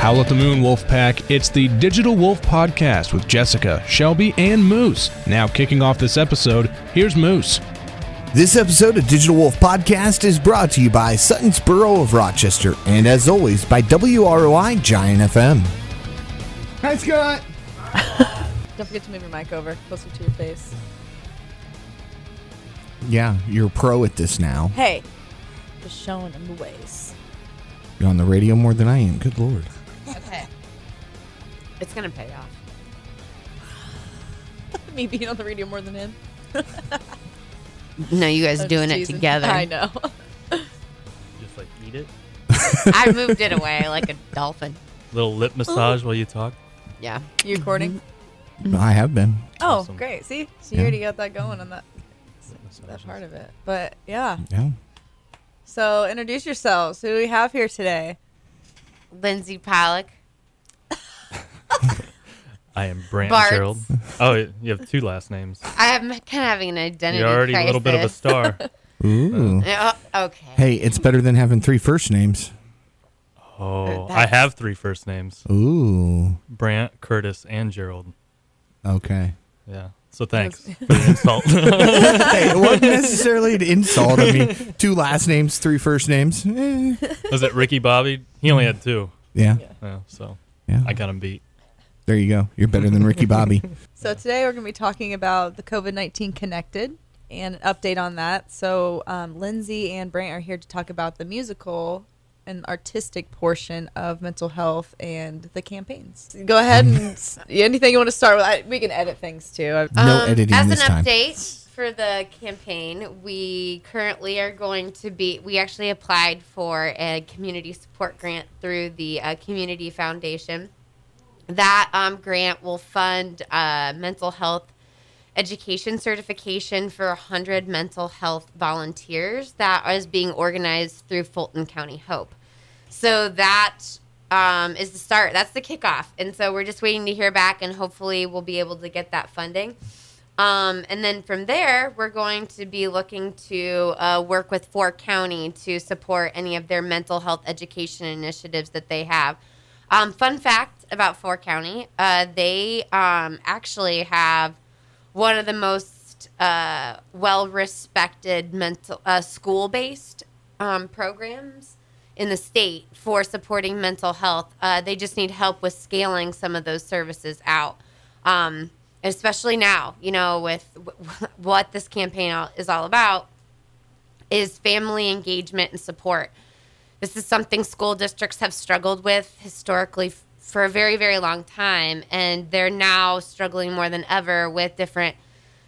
Howl at the Moon Wolf Pack. It's the Digital Wolf Podcast with Jessica, Shelby, and Moose. Now, kicking off this episode, here's Moose. This episode of Digital Wolf Podcast is brought to you by Sutton's Burrow of Rochester, and as always, by WROI Giant FM. Hi, Scott. Don't forget to move your mic over closer to your face. Yeah, you're a pro at this now. Hey, just showing them the ways. You're on the radio more than I am. Good lord. Okay. It's gonna pay off. Me being on the radio more than him. No, you guys I'm doing it teasing. together. I know. Just like eat it. I moved it away like a dolphin. Little lip massage while you talk. Yeah. You recording? Mm-hmm. I have been. Oh, Awesome. great. See, so you Yeah. already got that going on that that part of it. But yeah. Yeah. So introduce yourselves. Who do we have here today? Lindsay Pollock. I am Brant Barts. Gerald. Oh, you have two last names. I'm kind of having an identity You're already a little bit of a star. Ooh. Yeah, okay. Hey, it's better than having three first names. Oh, I have three first names: Ooh. Brant, Curtis, and Gerald. Okay. Yeah. So thanks for the insult. hey, it wasn't necessarily an insult. I mean, two last names, three first names. Eh. Was it Ricky Bobby? He only had two. Yeah. Yeah, so Yeah. I got him beat. There you go. You're better than Ricky Bobby. So today we're going to be talking about the COVID nineteen connected and an update on that. So um, Lindsay and Brant are here to talk about the musical and artistic portion of mental health and the campaigns. Go ahead and anything you want to start with. I, we can edit things too. I- No editing Um, as this an time. update for the campaign, we currently are going to be. We actually applied for a community support grant through the uh, Community Foundation. That um, grant will fund uh, mental health education certification for 100 mental health volunteers that is being organized through Fulton County Hope. So that um, is the start. That's the kickoff. And so we're just waiting to hear back, and hopefully we'll be able to get that funding. Um, and then from there, we're going to be looking to uh, work with Four County to support any of their mental health education initiatives that they have. Um, fun fact about Four County uh, they um, actually have one of the most uh, well respected mental uh, school based um, programs in the state for supporting mental health. Uh, they just need help with scaling some of those services out. Um, especially now, you know, with w- what this campaign is all about is family engagement and support. This is something school districts have struggled with historically for a very, very long time, and they're now struggling more than ever with different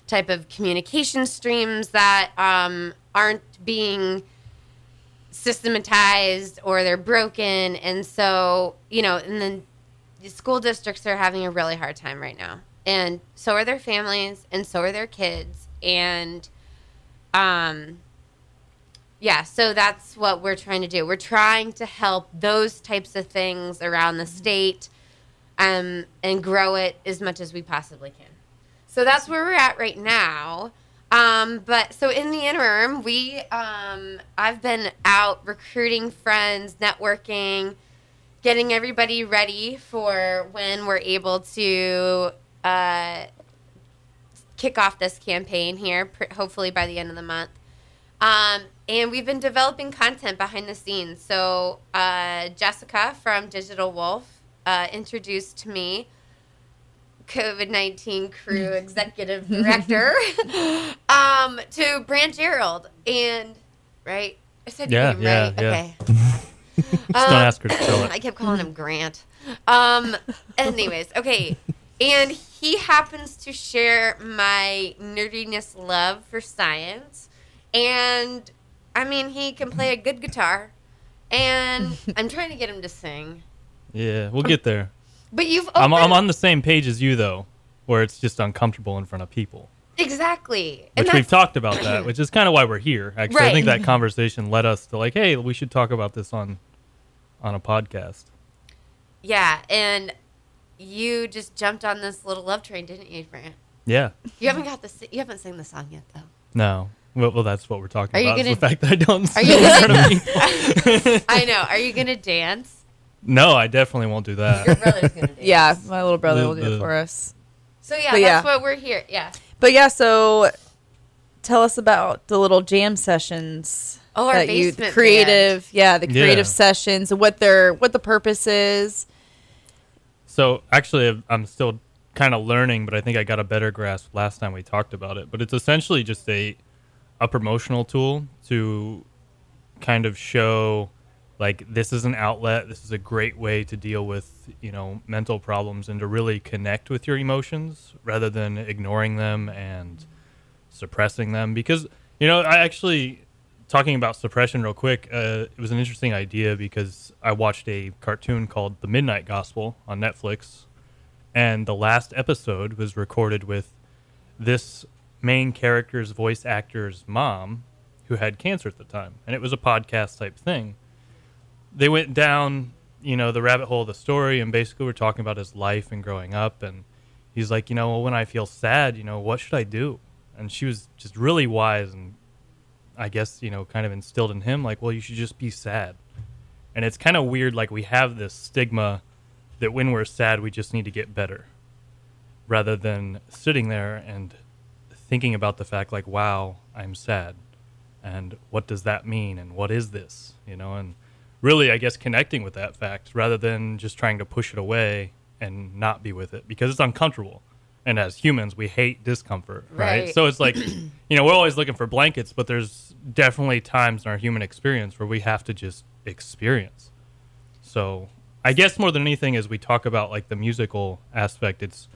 type of communication streams that um, aren't being systematized or they're broken, and so you know, and then the school districts are having a really hard time right now, and so are their families, and so are their kids, and um, yeah, so that's what we're trying to do. We're trying to help those types of things around the state um, and grow it as much as we possibly can. So that's where we're at right now. Um, but so in the interim, we um, I've been out recruiting friends, networking, getting everybody ready for when we're able to uh, kick off this campaign here, pr- hopefully by the end of the month. Um, and we've been developing content behind the scenes. So uh, Jessica from Digital Wolf uh, introduced to me COVID nineteen crew executive director um, to Brant Gerald, and right, I said your Yeah, name yeah, right. yeah. Okay. Just don't ask her to spell I kept calling him Grant. Um, anyways, okay. And he happens to share my nerdiness love for science. And I mean, he can play a good guitar. And I'm trying to get him to sing. Yeah, we'll get there. But you've I'm, I'm on the same page as you though, where it's just uncomfortable in front of people. exactly. And Which we've talked about that, which is kind of why we're here. Actually, I think that conversation led us to like, hey, we should talk about this on on a podcast. Yeah, and you just jumped on this little love train, didn't you, Grant? Yeah. You haven't got the you haven't sang the song yet though. No. Well, well that's what we're talking Are about. is gonna- the fact that I don't Are sing you in front of me. I know. Are you gonna dance? No, I definitely won't do Your that. brother's gonna do. it. Yeah, my little brother The- will do it for us. So yeah, But that's yeah. what we're here. Yeah. But yeah, so tell us about the little jam sessions. Oh, our that you basement the creative, yeah, the Yeah. creative sessions, and what their what the purpose is. So actually, I'm still kind of learning, but I think I got a better grasp last time we talked about it. But it's essentially just a a promotional tool to kind of show like this is an outlet. This is a great way to deal with you know mental problems and to really connect with your emotions rather than ignoring them and suppressing them. Because you know, I actually talking about suppression real quick. Uh, it was an interesting idea because I watched a cartoon called The Midnight Gospel on Netflix, and the last episode was recorded with this main character's voice actor's mom, who had cancer at the time, and it was a podcast type thing. They went down, you know, the rabbit hole of the story, and basically were talking about his life and growing up, and he's like, you know, well, when I feel sad, you know, what should I do? And she was just really wise and I guess, you know, kind of instilled in him, like, well, you should just be sad. And it's kind of weird, like, we have this stigma that when we're sad, we just need to get better rather than sitting there and thinking about the fact, like, wow, I'm sad. And what does that mean? And what is this? You know, and really, I guess, connecting with that fact rather than just trying to push it away and not be with it because it's uncomfortable. And as humans, we hate discomfort, right? Right. So it's like, you know, we're always looking for blankets, but there's definitely times in our human experience where we have to just experience. So I guess more than anything, as we talk about like the musical aspect, it's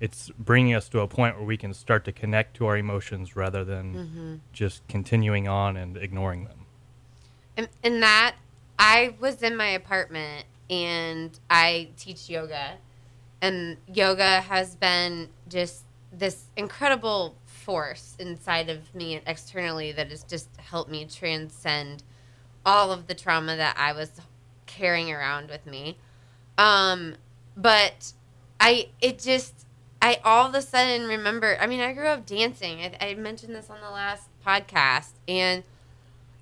it's bringing us to a point where we can start to connect to our emotions rather than just continuing on and ignoring them. And, and that I was in my apartment and I teach yoga, and yoga has been just this incredible force inside of me and externally that has just helped me transcend all of the trauma that I was carrying around with me. Um, but I, it just, I all of a sudden remember. I mean, I grew up dancing. I, I mentioned this on the last podcast, and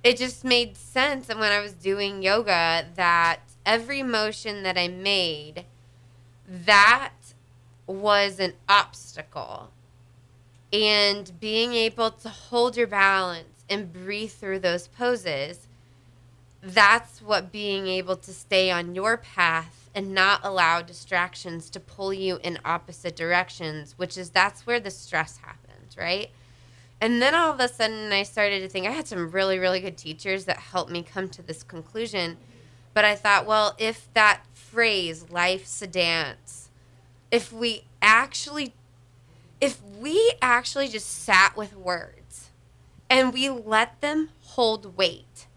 it just made sense and when I was doing yoga that every motion that I made that was an obstacle and being able to hold your balance and breathe through those poses that's what being able to stay on your path and not allow distractions to pull you in opposite directions which is that's where the stress happens right and then all of a sudden, I started to think I had some really, really good teachers that helped me come to this conclusion. But I thought, well, if that phrase, life's a dance, if we actually, if we actually just sat with words and we let them hold weight,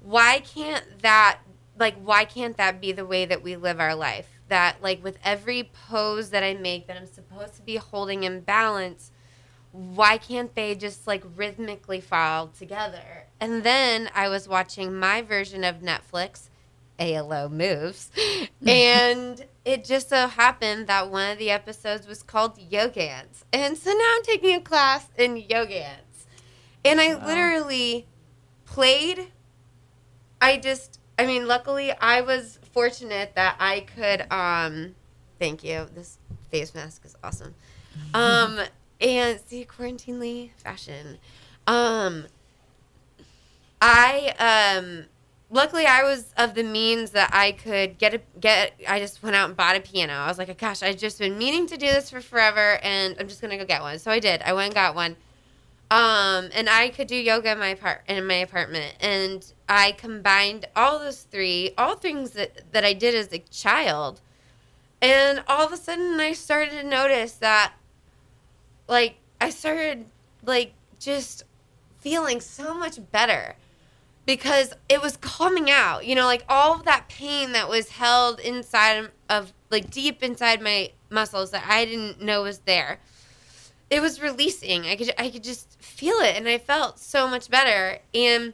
why can't that, like, why can't that be the way that we live our life? That, like, with every pose that I make that I'm supposed to be holding in balance, why can't they just like rhythmically fall together? And then I was watching my version of Netflix, ALO Moves, and it just so happened that one of the episodes was called Yogans. And so now I'm taking a class in Yogans. And I literally played. I just, I mean, luckily I was fortunate that I could, um, thank you. This face mask is awesome. Um, and see quarantine Lee fashion. Um i um luckily i was of the means that i could get a get i just went out and bought a piano. I was like gosh i've just been meaning to do this for forever and i'm just gonna go get one. So i did. I went and got one um and i could do yoga in my apart in my apartment and i combined all those three all things that that i did as a child and all of a sudden i started to notice that like I started like just feeling so much better because it was coming out. You know, like all of that pain that was held inside of like deep inside my muscles that I didn't know was there. It was releasing. I could I could just feel it and I felt so much better and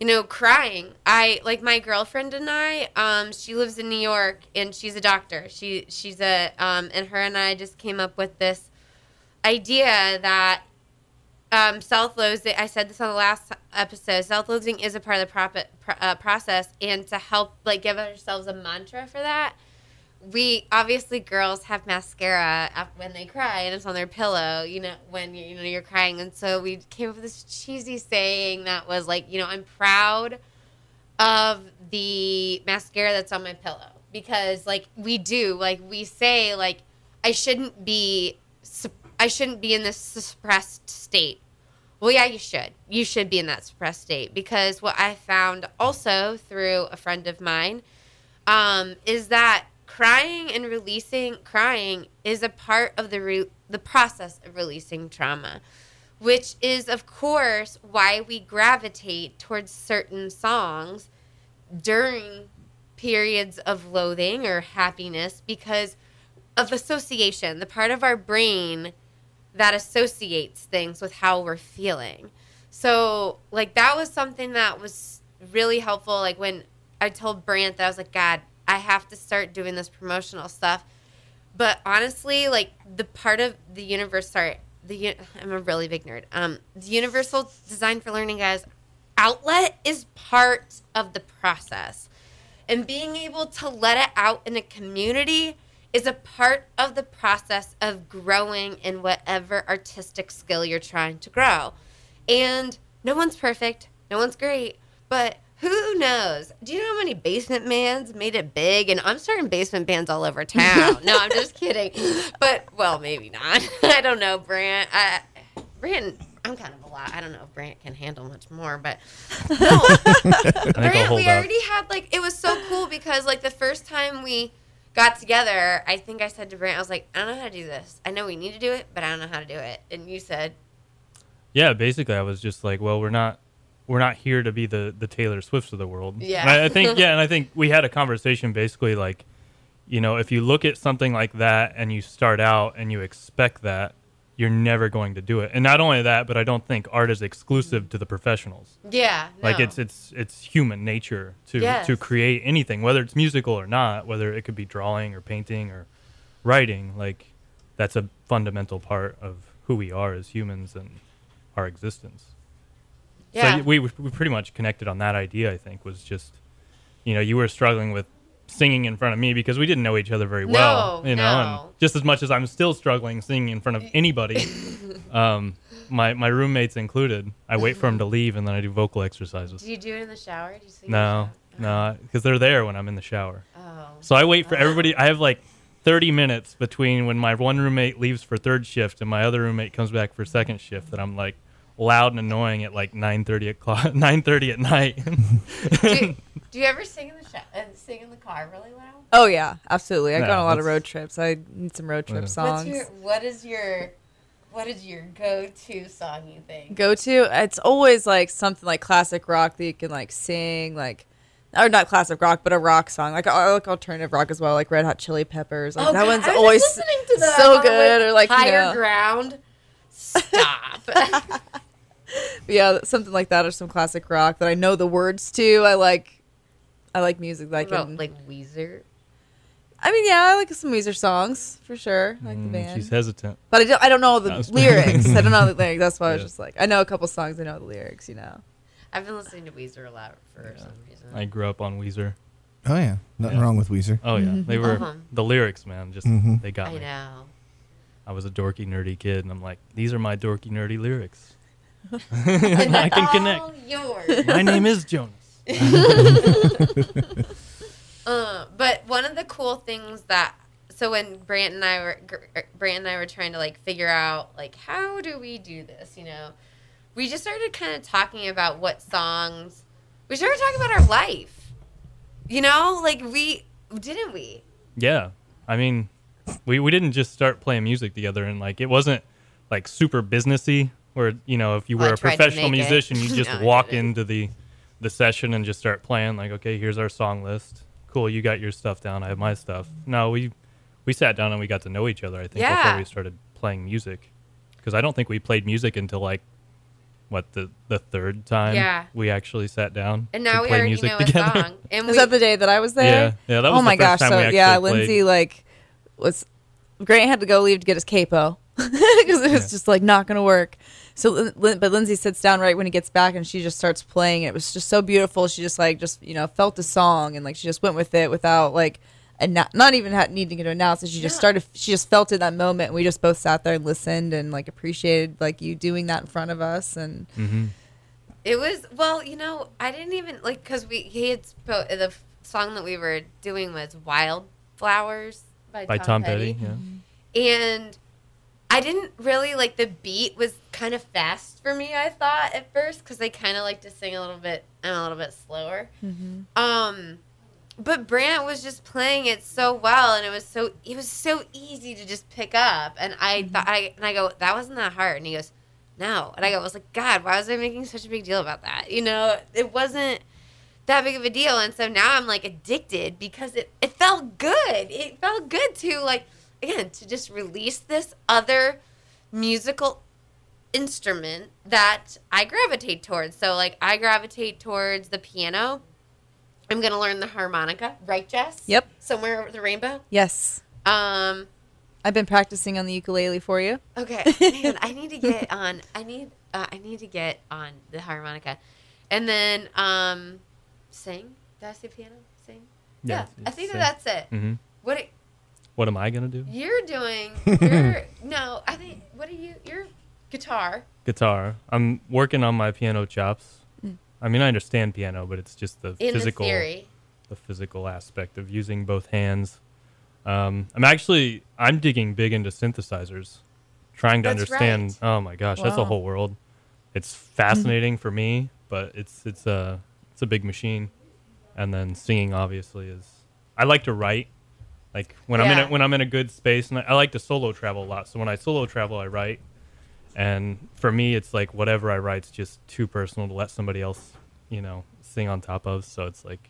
you know, crying. I like my girlfriend and I. Um, she lives in New York and she's a doctor. She she's a um, and her and I just came up with this idea that um, self-loathing. I said this on the last episode. Self-loathing is a part of the uh, process, and to help like give ourselves a mantra for that, we obviously girls have mascara when they cry and it's on their pillow. You know when you, you know you're crying, and so we came up with this cheesy saying that was like, you know, I'm proud of the mascara that's on my pillow because like we do like we say like I shouldn't be I shouldn't be in this suppressed state. Well, yeah, you should. You should be in that suppressed state because what I found also through a friend of mine um, is that crying and releasing crying is a part of the re- the process of releasing trauma, which is of course why we gravitate towards certain songs during periods of loathing or happiness because of association, the part of our brain that associates things with how we're feeling. So, like, that was something that was really helpful. Like, when I told Brant that I was like, God, I have to start doing this promotional stuff. But honestly, like, the part of the universe, sorry, the I'm a really big nerd. Um, the Universal Design for Learning, guys, outlet is part of the process. And being able to let it out in a community is a part of the process of growing in whatever artistic skill you're trying to grow. And no one's perfect, no one's great, but who knows? Do you know how many basement bands made it big? And I'm starting basement bands all over town. no, I'm just kidding. But well, maybe not. I don't know, Brant. I, Brant, I'm kind of a lot. I don't know if Brant can handle much more, but no. I think I'll Brant, hold we up. already had like it was so cool because like the first time we got together, I think I said to Brant, I was like, I don't know how to do this. I know we need to do it, but I don't know how to do it. And you said, Yeah, basically, I was just like, well, we're not we're not here to be the the Taylor Swifts of the world. Yeah. And I, I think yeah, and I think we had a conversation basically like, you know, if you look at something like that and you start out and you expect that, you're never going to do it. And not only that, but I don't think art is exclusive to the professionals. Yeah, Like it's it's it's human nature to Yes. to create anything, whether it's musical or not, whether it could be drawing or painting or writing. Like that's a fundamental part of who we are as humans and our existence. Yeah. So we we pretty much connected on that idea. I think was just, you know, you were struggling with singing in front of me because we didn't know each other very well. No, You know, no. and just as much as I'm still struggling singing in front of anybody, um, my my roommates included. I wait for them to leave and then I do vocal exercises. do you do it in the shower? Do you sing No, no, because they're there when I'm in the shower. Oh. So I wait for everybody. I have like 30 minutes between when my one roommate leaves for third shift and my other roommate comes back for second shift. That I'm like loud and annoying at like 9:30 o'clock, 9:30 at night. do, you, do you ever sing in the sh- uh, sing in the car really loud? Oh yeah, absolutely. I go Yeah, on a lot of road trips. I need some road trip Yeah. songs. What's your what is your what is your go to song you think? go to it's always like something like classic rock that you can like sing like or not classic rock but a rock song like I like alternative rock as well like red hot chili peppers like Oh, that God, one's always listening to that so on, good or like you higher know, ground. Stop. yeah something like that or some classic rock that I know the words to I like I like music that I What about, can like Weezer. I mean yeah I like some Weezer songs for sure I like the Mm, band She's hesitant. but I don't I don't know the lyrics I don't know the lyrics that's why I was just like I know a couple songs I know the lyrics you know I've been listening to Weezer a lot for some reason. I grew up on Weezer. Oh yeah, nothing Yeah. wrong with Weezer. Oh yeah, they were Uh-huh. the lyrics, man. Just Mhm. they got I me. know. I was a dorky, nerdy kid, and I'm like, these are my dorky, nerdy lyrics. And I can all connect. Yours. My name is Jonas. Uh, but one of the cool things that so when Brant and I were Gr- Brant and I were trying to like figure out like how do we do this, you know, we just started kind of talking about what songs. We started talking about our life, you know, like we didn't we? Yeah, I mean, we we didn't just start playing music together, and like it wasn't like super businessy, where you know if you oh, were I a tried professional make it. musician, you just No, walk into the the session and just start playing. Like, okay, here's our song list. Cool, you got your stuff down. I have my stuff. No, we we sat down and we got to know each other. I think Yeah. before we started playing music, because I don't think we played music until like what the the third time Yeah. we actually sat down And to now we play already music know together. a song. And Was we, that the day that I was there? Yeah, yeah, that oh was oh my the first gosh! time So we actually yeah, played. Lindsay like was Grant had to go leave to get his capo, because it was just like not gonna work. So, Lin- Lin- but Lindsay sits down right when he gets back, and she just starts playing. It was just so beautiful. She just like just you know felt the song, and like she just went with it without like. And not, not even had, needing to announce it. She just Yeah. started. She just felt it that moment. And we just both sat there and listened and like appreciated like you doing that in front of us. And hmm It was well, you know, I didn't even like because we he had spo- the song that we were doing was "Wildflowers" by, By Tom Petty. Yeah. and I didn't really like the beat was kind of fast for me. I thought at first because I kind of like to sing a little bit and a little bit slower. Um, but Brant was just playing it so well, and it was so it was so easy to just pick up. And I thought I and I go that wasn't that hard, and he goes no, and I go I was like God, why was I making such a big deal about that? You know, it wasn't that big of a deal, and so now I'm like addicted because it it felt good. It felt good to like again to just release this other musical instrument that I gravitate towards. So like I gravitate towards the piano. I'm gonna learn the harmonica, right, Jess? Yep. Somewhere over the rainbow. yes, Um. I've been practicing on the ukulele for you. Okay. Man, I need to get on. I need. Uh, I need to get on the harmonica, and then um, sing. Did I say piano? Sing. Yeah, I think that that's it. hmm What it, What am I gonna do? you're doing? You're no. I think. What are you? You're guitar. Guitar. I'm working on my piano chops. I mean, I understand piano, but it's just the In physical, the the physical aspect of using both hands. Um, I'm actually I'm digging big into synthesizers, trying to That's understand. Oh my gosh, that's a whole world. It's fascinating for me, but it's it's a it's a big machine. And then singing obviously is. I like to write. Like when I'm in a, when I'm in a good space, and I, I like to solo travel a lot. So when I solo travel, I write. And for me, it's like whatever I write's just too personal to let somebody else, you know, sing on top of. So it's like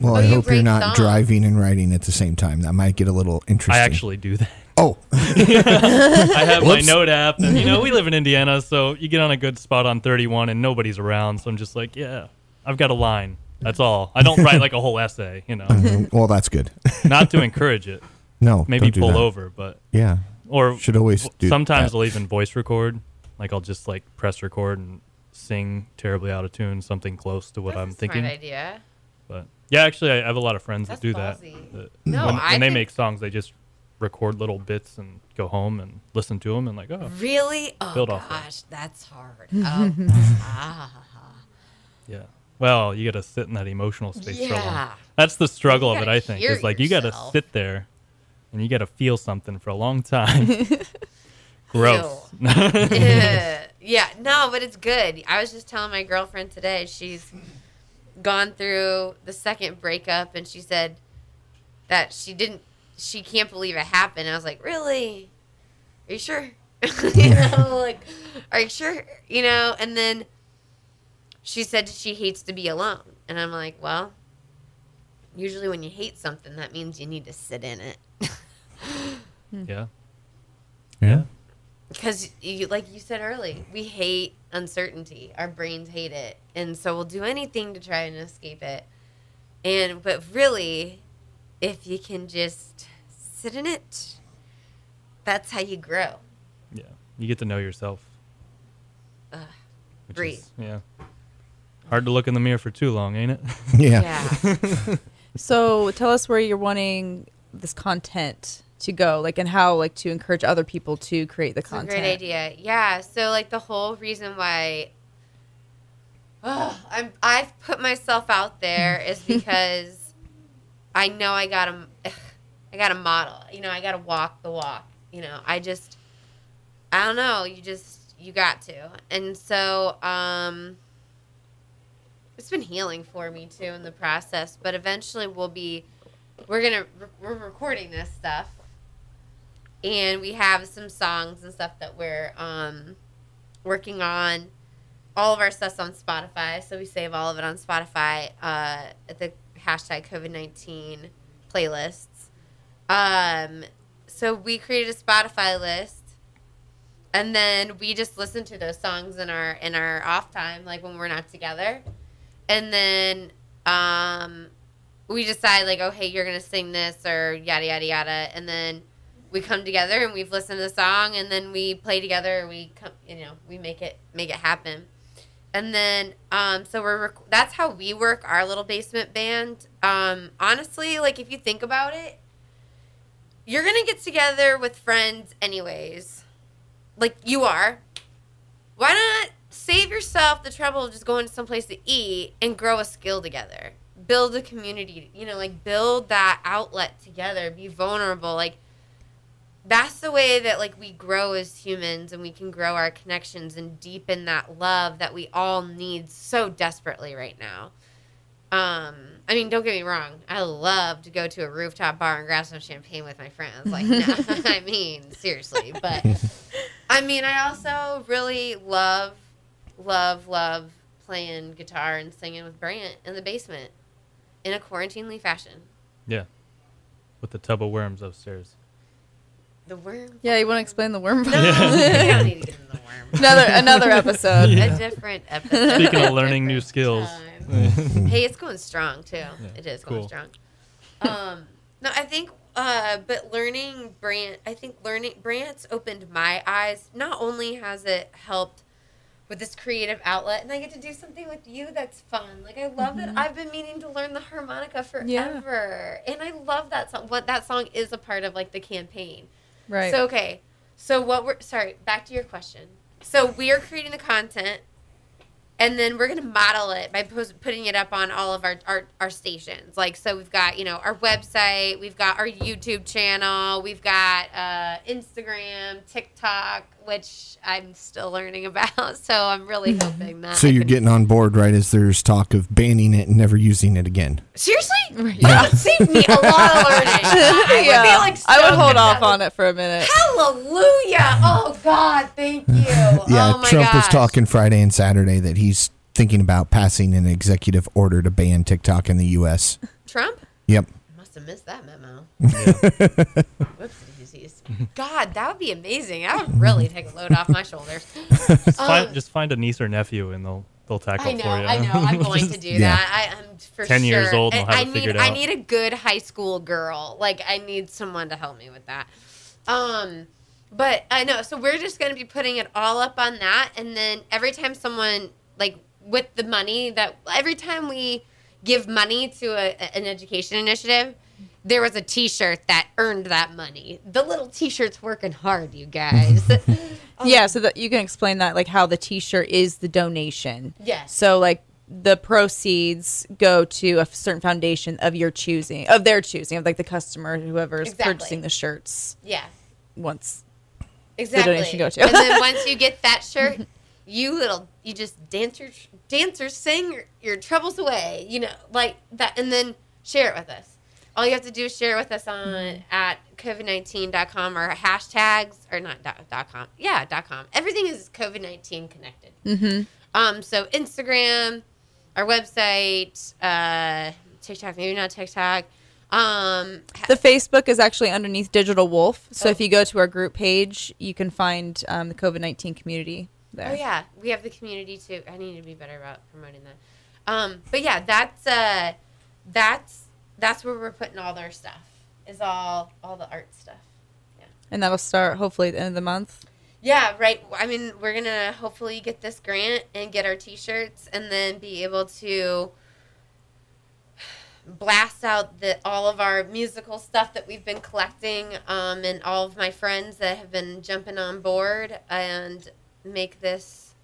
Well, Oh, I you hope you're not songs. driving and writing at the same time. That might get a little interesting. I actually do that. Oh, I have my note app, and you know, we live in Indiana, so you get on a good spot on 31, and nobody's around. So I'm just like, yeah, I've got a line. That's all. I don't write like a whole essay, you know, well, that's good. not to encourage it. No, Maybe don't do pull that. over, but Yeah, or should always do. sometimes that. I'll even voice record. Like I'll just like press record and sing terribly out of tune, something close to what That's I'm a thinking. Smart idea. But yeah, actually, I have a lot of friends That's that do that. ballsy. that No, when, I when they make songs, they just record little bits and go home and listen to them and like, oh, Really? Oh Build off that. gosh, that's hard. Oh, ah. yeah. Well, you got to sit in that emotional space for a Yeah. long. That's the struggle of it, I think. Is like you got to sit there and you got to feel something for a long time. Gross. yeah. yeah, no, but it's good. I was just telling my girlfriend today, she's gone through the second breakup and she said that she didn't she can't believe it happened. I was like, "Really? Are you sure?" you know, like, "Are you sure?" You know, and then she said she hates to be alone. And I'm like, "Well, usually when you hate something, that means you need to sit in it." Hmm. yeah. yeah. because you, like you said early we hate uncertainty our brains hate it and so we'll do anything to try and escape it and but really if you can just sit in it that's how you grow Yeah. You get to know yourself. Ugh, breathe. is- yeah. Hard to look in the mirror for too long, ain't it? yeah, yeah So tell us where you're wanting this content to go, like, and how, like, to encourage other people to create the It's a content. great idea. Yeah. So like the whole reason why oh, I'm I've put myself out there is because I know I gotta I gotta model. You know, I gotta walk the walk. You know, I just I don't know. You just you got to. And so um it's been healing for me too in the process. But eventually we'll be we're gonna we're recording this stuff and we have some songs and stuff that we're um, working on. All of our stuff's on Spotify, so we save all of it on Spotify uh, at the hashtag COVID nineteen playlists. Um, so we created a Spotify list, and then we just listen to those songs in our in our off time, like when we're not together, and then um, we decide like, oh hey, you're gonna sing this or yada yada yada, and then we come together and we've listened to the song and then we play together. We come, you know, we make it make it happen. And then, um, so we're rec- that's how we work our little basement band. Um, honestly, like if you think about it, you're gonna get together with friends anyways. Like you are. Why not save yourself the trouble of just going to someplace to eat and grow a skill together? Build a community, you know, like build that outlet together, be vulnerable. Like that's the way that like we grow as humans and we can grow our connections and deepen that love that we all need so desperately right now. Um, I mean, don't get me wrong. I love to go to a rooftop bar and grab some champagne with my friends. Like, no, I mean, seriously. But I mean, I also really love, love, love playing guitar and singing with Brant in the basement in a quarantinely fashion. Yeah. With the tub of worms upstairs. The worm. Yeah, you want to explain the worm? No, we don't need to get in the worm. another another episode. A different episode. Speaking of learning new skills. time. hey, it's going strong too. it is going strong. Um, no, I think, uh, but learning Brant, I think learning Brant's opened my eyes. Not only has it helped with this creative outlet, and I get to do something with you that's fun. Like I love that I've been meaning to learn the harmonica forever, and I love that song. What that song is a part of like the campaign. Right. So okay, so what we're sorry. Back to your question. So we are creating the content, and then we're gonna model it by post, putting it up on all of our, our our stations. Like so, we've got you know our website, we've got our YouTube channel, we've got uh, Instagram, TikTok, which I'm still learning about. So I'm really mm-hmm. hoping that. So I you're can- getting on board right as there's talk of banning it and never using it again. seriously? That would save me a lot of learning. I would be like, I would hold off that on it for a minute. Hallelujah! Oh God, thank you. Yeah, oh my Trump was talking Friday and Saturday that he's thinking about passing an executive order to ban TikTok in the U.S. Trump. Yep. Must have missed that memo. Whoopsies. God, that would be amazing. That would really take a load off my shoulders. Just, find, Um, just find a niece or nephew and they'll they'll tackle I know, for you. I know. I'm going to do Yeah. that. I, I'm for 10 sure. years old and And will have I it need, figured I need a good high school girl. Like I need someone to help me with that. Um, but I know. So we're just going to be putting it all up on that, and then every time someone like with the money that every time we give money to a, an education initiative. There was a T-shirt that earned that money. The little T-shirt's working hard, you guys. Yeah, so that you can explain that, like how the T-shirt is the donation. Yes. So like the proceeds go to a certain foundation of your choosing, of their choosing, of like the customer, whoever's Exactly. purchasing the shirts. yeah. Once exactly. donation go to. and then once you get that shirt, you little, you just dance your dancers sing your, your troubles away. You know, like that, and then share it with us. All you have to do is share with us on at covid19.com or hashtags or not dot, dot com. Yeah, dot com. Everything is COVID nineteen connected. Mm-hmm. Um, so Instagram, our website, uh, TikTok, maybe not TikTok. Um, The Facebook is actually underneath Digital Wolf. So Oh. if you go to our group page, you can find um, the COVID nineteen community there. Oh yeah, we have the community too. I need to be better about promoting that. Um, but yeah, that's uh, that's that's where we're putting all our stuff. Is all all the art stuff. Yeah. And that'll start hopefully at the end of the month. Yeah, right. I mean, we're gonna hopefully get this grant and get our T-shirts, and then be able to blast out the all of our musical stuff that we've been collecting, um, and all of my friends that have been jumping on board, and make this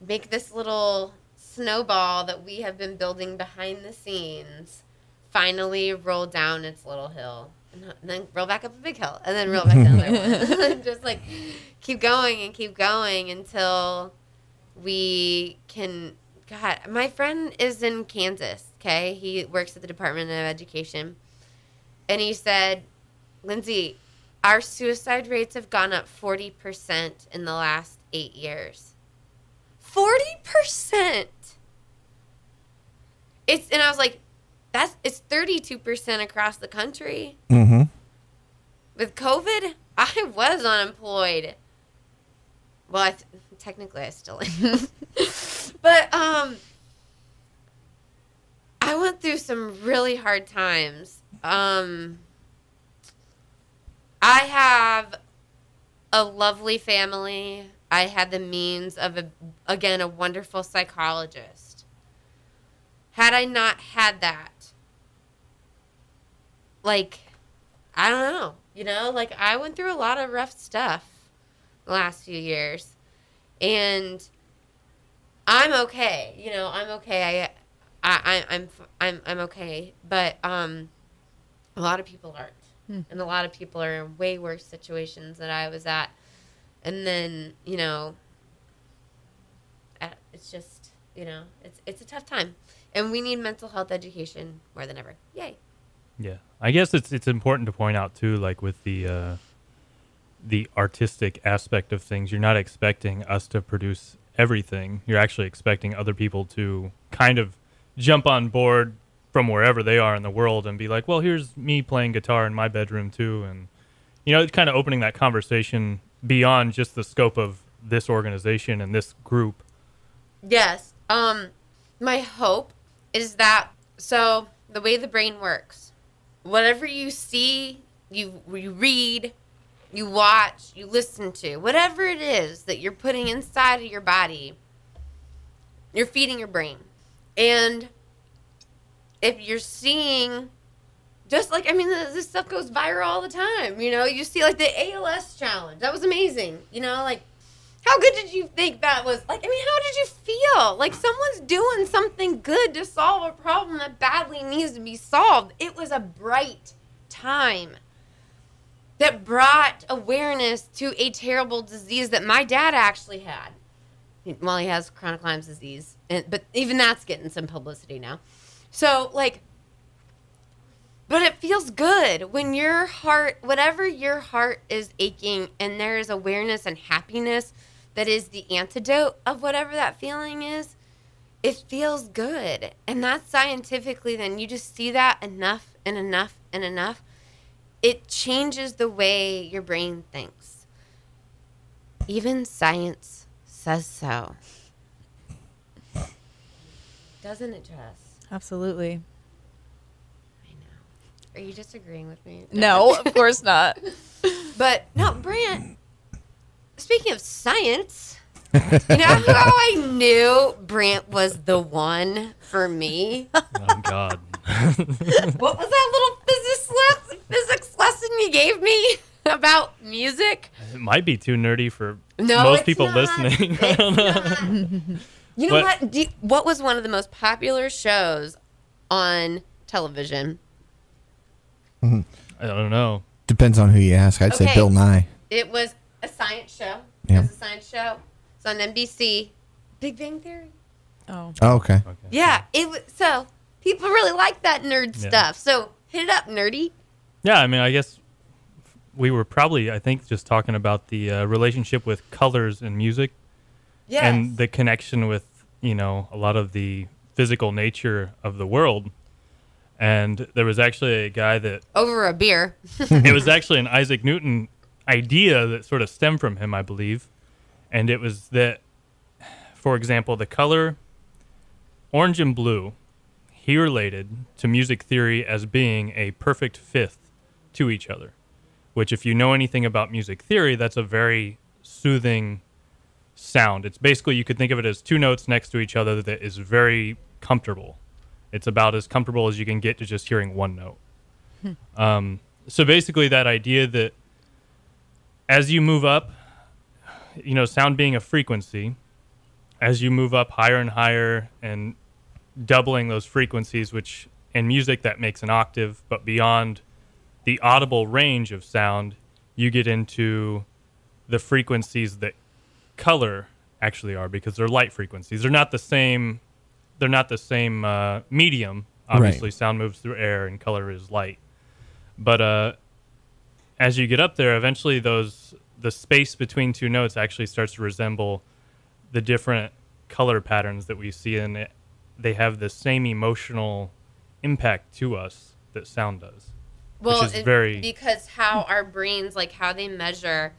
make this little snowball that we have been building behind the scenes finally roll down its little hill and then roll back up a big hill and then roll back down another one. Just like keep going and keep going until we can god my friend is in kansas okay? He works at the department of education. And he said lindsay our suicide rates have gone up 40% in the last eight years. 40% it's and i was like that's it's 32% across the country Mm-hmm. with COVID, I was unemployed. Well, I th- technically I still am, but um, I went through some really hard times. Um, I have a lovely family. I had the means of a again a wonderful psychologist. Had I not had that, like I don't know, you know, like I went through a lot of rough stuff the last few years. And I'm okay. You know, I'm okay. I I, I I'm I'm I'm okay. But um a lot of people aren't. And a lot of people are in way worse situations than I was at. And then, you know, uh, it's just, you know, it's it's a tough time. And we need mental health education more than ever. Yay. Yeah, I guess it's it's important to point out too, like with the uh, the artistic aspect of things, you're not expecting us to produce everything. You're actually expecting other people to kind of jump on board from wherever they are in the world and be like, "Well, here's me playing guitar in my bedroom too," and you know, it's kind of opening that conversation beyond just the scope of this organization and this group. Yes. Um, my hope is that so the way the brain works, whatever you see, you you read, you watch, you listen to, whatever it is that you're putting inside of your body, you're feeding your brain. And if you're seeing just like I mean this this stuff goes viral all the time, you know, you see like the ALS challenge. That was amazing. You know, like how good did you think that was? Like, I mean, how did you feel? Like someone's doing something good to solve a problem that badly needs to be solved. It was a bright time that brought awareness to a terrible disease that my dad actually had. Well, he has chronic Lyme's disease, and, but even that's getting some publicity now. So, like, but it feels good when your heart, whatever your heart is aching, and there is awareness and happiness that is the antidote of whatever that feeling is. It feels good. And that's scientifically, then you just see that enough and enough and enough. It changes the way your brain thinks. Even science says so. Doesn't it, Jess? Absolutely. I know. Are you disagreeing with me? No, of course not. But no, Brant. Speaking of science, you know how I knew Brant was the one for me. Oh God. What was that little physics lesson, physics lesson you gave me about music? It might be too nerdy for No, most it's people not. listening. I don't know. You know What? what? Do you- what was one of the most popular shows on television? I don't know. Depends on who you ask. I'd say Bill Nye. It was a science show. Yeah. It was a science show. It's on NBC. Big Bang Theory. Oh. Oh, okay. Okay. Yeah, it was so people really like that nerd Yeah. stuff. So hit it up, nerdy. Yeah, I mean, I guess we were probably, I think, just talking about the uh, relationship with colors and music Yes. and the connection with, you know, a lot of the physical nature of the world. And there was actually a guy that over a beer. it was actually an Isaac Newton idea that sort of stemmed from him, I believe. And it was that, for example, the color orange and blue, he related to music theory as being a perfect fifth to each other. Which, if you know anything about music theory, that's a very soothing sound. It's basically, you could think of it as two notes next to each other that is very comfortable. It's about as comfortable as you can get to just hearing one note. Um, so basically, that idea that as you move up, you know, sound being a frequency, as you move up higher and higher and doubling those frequencies, which in music that makes an octave, but beyond the audible range of sound, you get into the frequencies that color actually are because they're light frequencies. They're not the same. They're not the same uh, medium. Obviously, sound moves through air, and color is light. But uh, as you get up there, eventually those the space between two notes actually starts to resemble the different color patterns that we see, and it, they have the same emotional impact to us that sound does. well, is it- very- because how our brains like how they measure.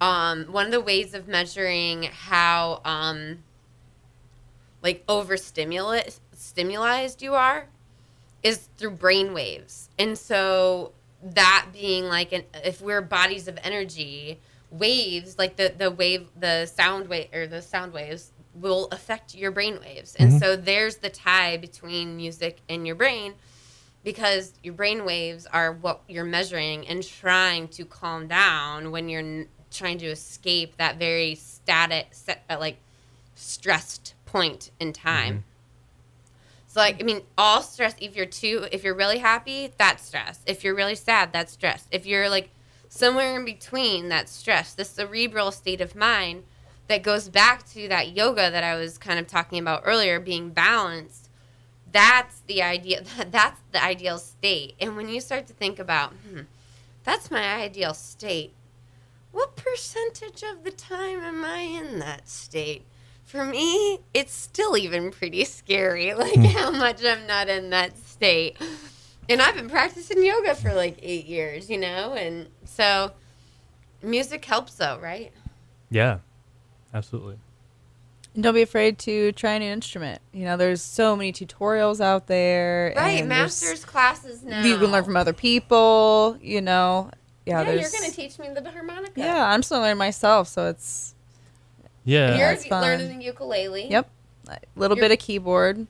Um, one of the ways of measuring how um, like overstimulate stimulized you are is through brain waves, and so that being like an if we're bodies of energy, waves like the the wave the sound wave or the sound waves will affect your brain waves. And so there's the tie between music and your brain because your brain waves are what you're measuring and trying to calm down when you're trying to escape that very static set, uh, like stressed point in time. So like I mean, all stress. If you're too, if you're really happy, that's stress. If you're really sad, that's stress. If you're like somewhere in between, that's stress. The cerebral state of mind that goes back to that yoga that I was kind of talking about earlier, being balanced. That's the idea. That's the ideal state. And when you start to think about, hmm, that's my ideal state. What percentage of the time am I in that state? For me, it's still even pretty scary, like hmm. how much I'm not in that state. And I've been practicing yoga for like eight years, you know? And so music helps, though, right? Yeah, absolutely. And don't be afraid to try a new instrument. You know, there's so many tutorials out there. Right, and master's classes now. You can learn from other people. You know, yeah. Yeah, you're going to teach me the harmonica. Yeah, I'm still learning myself, so it's Yeah. You're it's fun. learning the ukulele. yep, a little You're- bit of keyboard.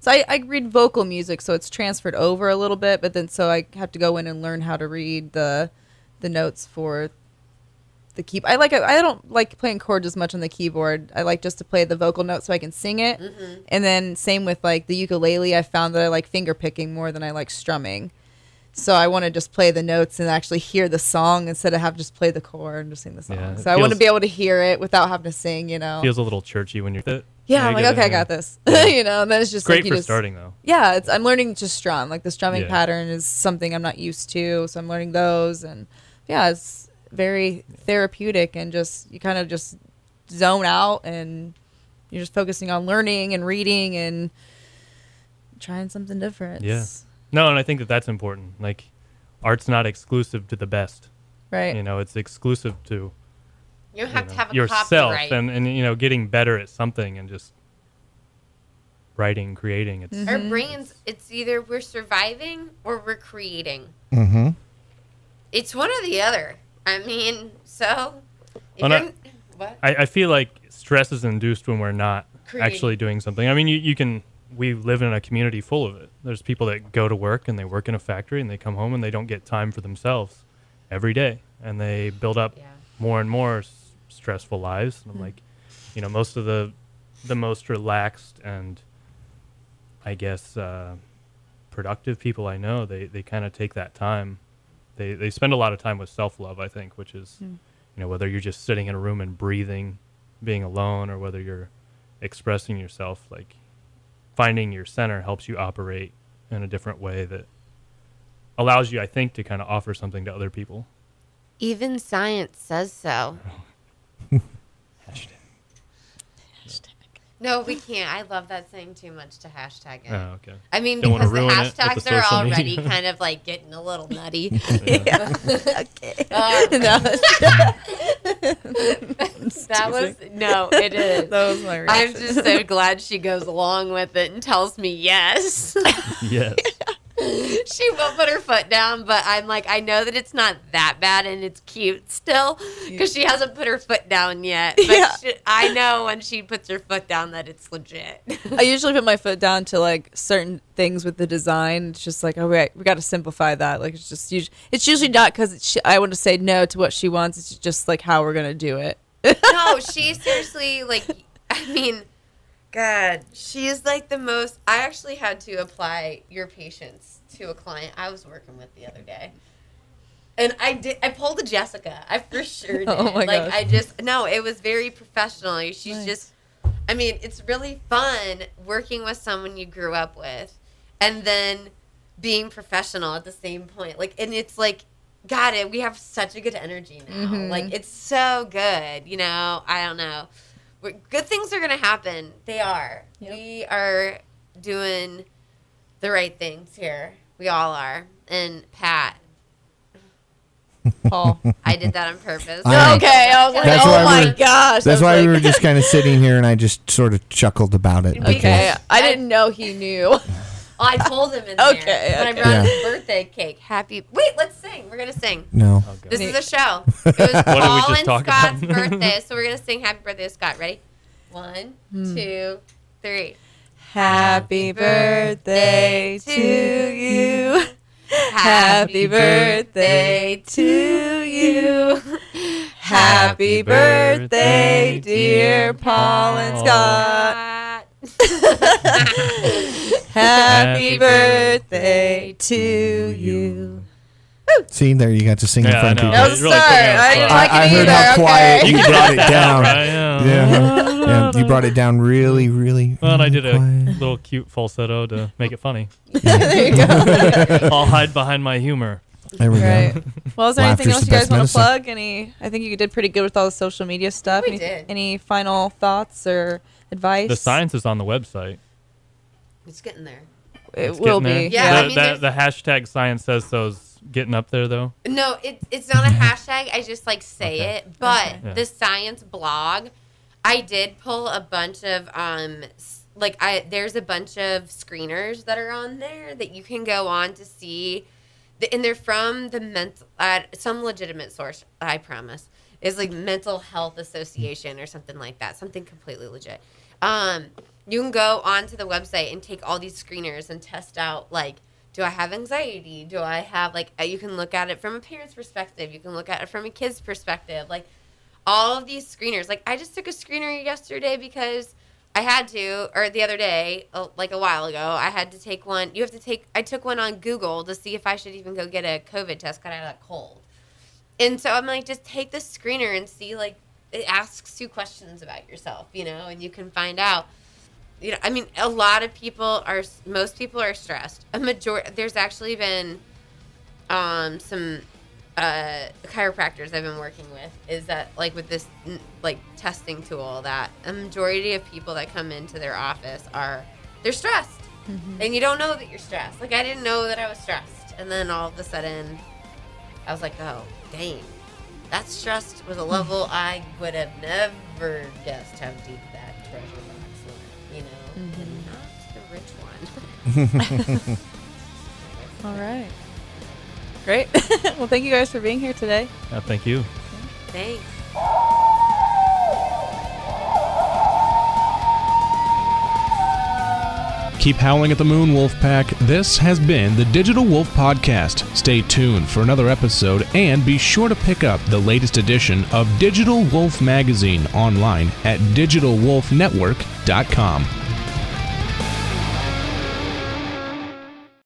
So I, I read vocal music, so it's transferred over a little bit, but then so I have to go in and learn how to read the the notes for the key. I like I don't like playing chords as much on the keyboard. I like just to play the vocal notes so I can sing it. Mm-hmm. And then same with like the ukulele, I found that I like finger picking more than I like strumming. So I want to just play the notes and actually hear the song instead of have just play the chord and just sing the song. Yeah, so I want to be able to hear it without having to sing. You know. Feels a little churchy when you're. yeah, Yeah, I'm like, okay, I got this. You know, and then it's just Great like you for just, starting though. Yeah, it's I'm learning to strum. Like the strumming Yeah. pattern is something I'm not used to, so I'm learning those, and yeah, it's very therapeutic and just you kind of just zone out and you're just focusing on learning and reading and trying something different. Yeah. It's- No, and I think that that's important. Like, art's not exclusive to the best. Right. You know, it's exclusive to You have you to have a yourself copyright. and, and you know getting better at something and just writing, creating. It's Our brains, it's either we're surviving or we're creating. Mm-hmm. It's one or the other. I mean, so. If you're, not- what? I, I feel like stress is induced when we're not Creating. actually doing something. I mean, you, you can. We live in a community full of it. There's people that go to work and they work in a factory and they come home and they don't get time for themselves every day, and they build up Yeah. more and more s- stressful lives. And I'm like, you know, most of the the most relaxed and I guess uh, productive people I know, they they kind of take that time. They they spend a lot of time with self love. I think, which is you know whether you're just sitting in a room and breathing, being alone, or whether you're expressing yourself. Like finding your center helps you operate in a different way that allows you, I think, to kind of offer something to other people. Even science says so. hashtag. No, we can't. I love that saying too much to hashtag it. Oh, okay. I mean, Don't wanna because the ruin it the hashtags are already media. kind of like getting a little nutty. okay. Um, no, that was no, it is. that was my I'm just so glad she goes along with it and tells me yes. Yes. she won't put her foot down, but I'm like, I know that it's not that bad and it's cute still because she hasn't put her foot down yet. But Yeah. she, I know when she puts her foot down that it's legit. I usually put my foot down to like certain things with the design. It's just like, oh, right, we got to simplify that. Like, it's just usually, it's usually not because I want to say no to what she wants. It's just like how we're gonna do it. no, she seriously like. I mean, God, she is like the most. I actually had to apply your patience to a client I was working with the other day. And I did. I pulled a Jessica. I for sure did. Oh my like gosh. I just no. It was very professional. She's Nice. just. I mean, it's really fun working with someone you grew up with, and then being professional at the same point. Like, and it's like, God, it. We have such a good energy now. Mhm. Like, it's so good. You know, I don't know. We're, good things are gonna happen. They are. Yep. We are doing the right things here. We all are. And Pat, Paul. I did that on purpose. I okay, I was like, That's oh why my we're- gosh. That's why like, we were just kind of sitting here, and I just sort of chuckled about it. Okay. Okay, I didn't know he knew. Oh, I told him in Okay, there when I okay. brought Yeah. his birthday cake. Happy. Wait, let's sing. We're gonna sing. No. Oh, God. This is a show. It was did we Paul just and talk Scott's about? birthday, so we're gonna sing "Happy Birthday" to Scott. Ready? One, hmm. two, three. Happy birthday to you. Happy birthday to you. Happy birthday, dear Paul and Scott. Happy birthday to you. See, there you got to sing in front of I know. people. That was a Really start. putting it I didn't spot. like I it heard either. how quiet You you brought it down. right? Yeah. Yeah, yeah, you brought it down really, really. Well, and I did a little cute falsetto to make it funny. there you go. I'll hide behind my humor. There we Right. go. Well, is there anything else the you guys want to plug? Any? I think you did pretty good with all the social media stuff. We any, did. Any final thoughts or advice? The science is on the website. It's getting there. It It's will getting be. Yeah, The, I mean, the, there's- the hashtag science says so's getting up there though. No, it, it's not a hashtag. I just like say Okay. it. But Okay. Yeah. the science blog, I did pull a bunch of um like I there's a bunch of screeners that are on there that you can go on to see, the, and they're from the mental uh, some legitimate source. I promise is like Mental Health Association or something like that. Something completely legit. Um, you can go onto the website and take all these screeners and test out like do I have anxiety? Do I have like uh, you can look at it from a parent's perspective, you can look at it from a kid's perspective, like all of these screeners. Like I just took a screener yesterday because I had to, or the other day, uh, like a while ago, I had to take one. You have to take. I took one on Google to see if I should even go get a COVID test because I had a cold. And so I'm like, just take the screener and see. Like, it asks you questions about yourself, you know, and you can find out you know, I mean, a lot of people are, most people are stressed. A major, there's actually been, um, some, uh, chiropractors I've been working with is that like with this like testing tool that a majority of people that come into their office are, they're stressed, and you don't know that you're stressed. Like I didn't know that I was stressed, and then all of a sudden, I was like, oh, dang. That stress was a level I would have never guessed how deep that treasure box went, you know, and not the rich one. All right. Great. well, thank you guys for being here today. Uh, thank you. Thanks. Keep howling at the moon, Wolfpack. This has been the Digital Wolf Podcast. Stay tuned for another episode and be sure to pick up the latest edition of Digital Wolf Magazine online at digitalwolfnetwork.com.